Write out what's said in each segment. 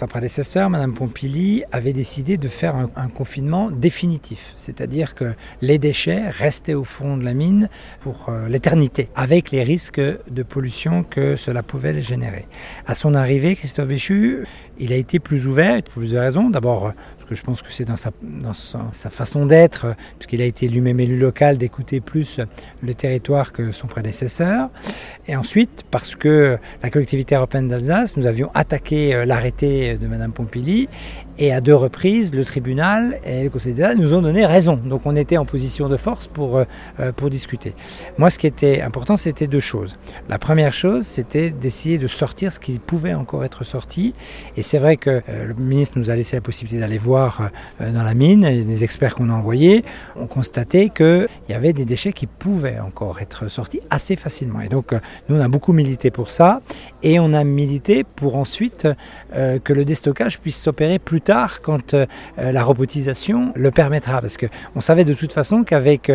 sa prédécesseur, Madame Pompili, avait décidé de faire un, confinement définitif, c'est-à-dire que les déchets restaient au fond de la mine pour euh, l'éternité, avec les risques de pollution que cela pouvait générer. À son arrivée, Christophe Béchu, il a été plus ouvert, pour plusieurs raisons. D'abord, je pense que c'est dans, sa, façon d'être, puisqu'il a été lui-même élu local, d'écouter plus le territoire que son prédécesseur. Et ensuite, parce que la collectivité européenne d'Alsace, nous avions attaqué euh, l'arrêté de Mme Pompili, et à deux reprises, le tribunal et le Conseil d'État nous ont donné raison. Donc on était en position de force pour, euh, euh, pour discuter. Moi, ce qui était important, c'était deux choses. La première chose, c'était d'essayer de sortir ce qui pouvait encore être sorti. Et c'est vrai que le ministre nous a laissé la possibilité d'aller voir euh, dans la mine, et des experts qu'on a envoyés ont constaté qu'il y avait des déchets qui pouvaient encore être sortis assez facilement. Et donc, euh, nous, on a beaucoup milité pour ça, et on a milité pour ensuite euh, que le déstockage puisse s'opérer plus tard quand la robotisation le permettra. Parce qu'on savait de toute façon qu'avec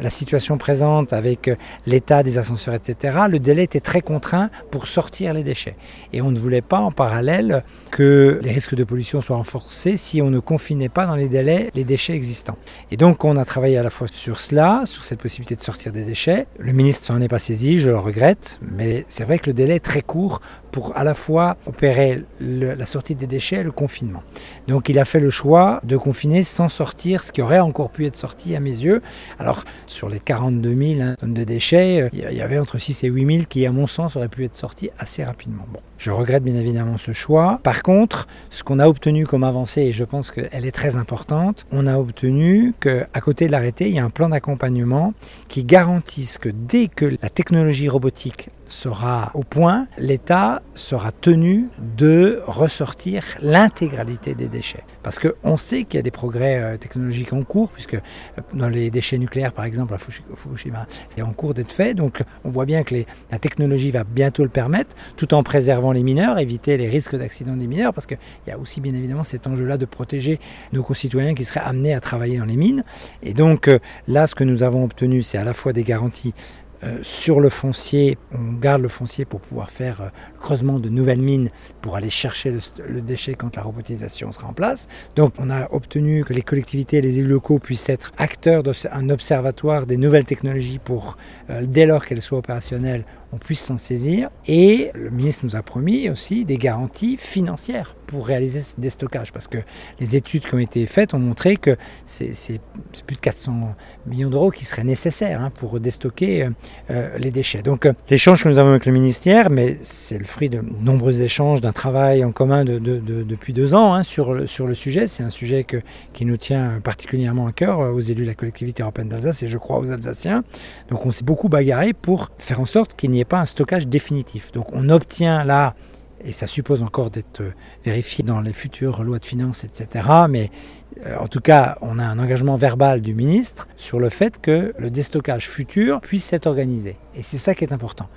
la situation présente avec l'état des ascenseurs, etc., le délai était très contraint pour sortir les déchets. Et on ne voulait pas en parallèle que les risques de pollution soient renforcés si on ne confinait pas dans les délais les déchets existants. Et donc on a travaillé à la fois sur cela, sur cette possibilité de sortir des déchets. Le ministre s'en est pas saisi, je le regrette, mais c'est vrai que le délai est très court pour à la fois opérer la sortie des déchets et le confinement. Donc il a fait le choix de confiner sans sortir ce qui aurait encore pu être sorti à mes yeux. Alors sur les 42 000 hein, tonnes de déchets, euh, il y avait entre 6 et 8 000 qui à mon sens auraient pu être sortis assez rapidement. Bon, je regrette bien évidemment ce choix. Par contre, ce qu'on a obtenu comme avancée, et je pense qu'elle est très importante, on a obtenu qu'à côté de l'arrêté, il y a un plan d'accompagnement qui garantisse que dès que la technologie robotique sera au point, l'État sera tenu de ressortir l'intégralité des déchets. Parce qu'on sait qu'il y a des progrès euh, technologiques en cours, puisque euh, dans les déchets nucléaires, par exemple, à Fukushima, c'est en cours d'être fait. Donc on voit bien que la technologie va bientôt le permettre, tout en préservant les mineurs, éviter les risques d'accident des mineurs, parce qu'il y a aussi bien évidemment cet enjeu-là de protéger nos concitoyens qui seraient amenés à travailler dans les mines. Et donc euh, là, ce que nous avons obtenu, c'est à la fois des garanties euh, sur le foncier, on garde le foncier pour pouvoir faire euh, creusement de nouvelles mines pour aller chercher le, déchet quand la robotisation sera en place. Donc on a obtenu que les collectivités et les élus locaux puissent être acteurs d'un observatoire des nouvelles technologies pour, euh, dès lors qu'elles soient opérationnelles, on puisse s'en saisir. Et le ministre nous a promis aussi des garanties financières pour réaliser des stockages, parce que les études qui ont été faites ont montré que c'est plus de 400 millions d'euros qui seraient nécessaires hein, pour déstocker euh, euh, les déchets. Donc euh, l'échange que nous avons avec le ministère, mais c'est le fruit de nombreux échanges, d'un travail en commun de, depuis deux ans hein, sur, le, sur le sujet. C'est un sujet que, qui nous tient particulièrement à cœur aux élus de la collectivité européenne d'Alsace et je crois aux Alsaciens. Donc on s'est beaucoup bagarré pour faire en sorte qu'il n'y ait pas un stockage définitif. Donc on obtient là, et ça suppose encore d'être euh, vérifié dans les futures lois de finances, etc. Mais euh, en tout cas, on a un engagement verbal du ministre sur le fait que le déstockage futur puisse être organisé. Et c'est ça qui est important.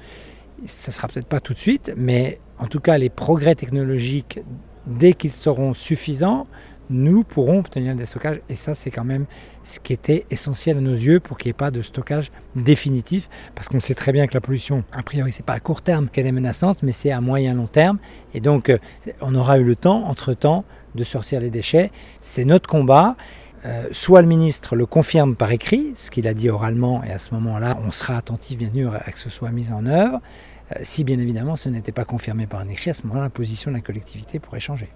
Ça ne sera peut-être pas tout de suite, mais en tout cas, les progrès technologiques, dès qu'ils seront suffisants, nous pourrons obtenir des stockages. Et ça, c'est quand même ce qui était essentiel à nos yeux pour qu'il n'y ait pas de stockage définitif. Parce qu'on sait très bien que la pollution, a priori, c'est pas à court terme qu'elle est menaçante, mais c'est à moyen long terme. Et donc, euh, on aura eu le temps, entre-temps, de sortir les déchets. C'est notre combat. Euh, soit le ministre le confirme par écrit, ce qu'il a dit oralement, et à ce moment-là, on sera attentif, bien sûr, à que ce soit mis en œuvre. Euh, si bien évidemment ce n'était pas confirmé par un écrit, à ce moment-là, la position de la collectivité pourrait changer.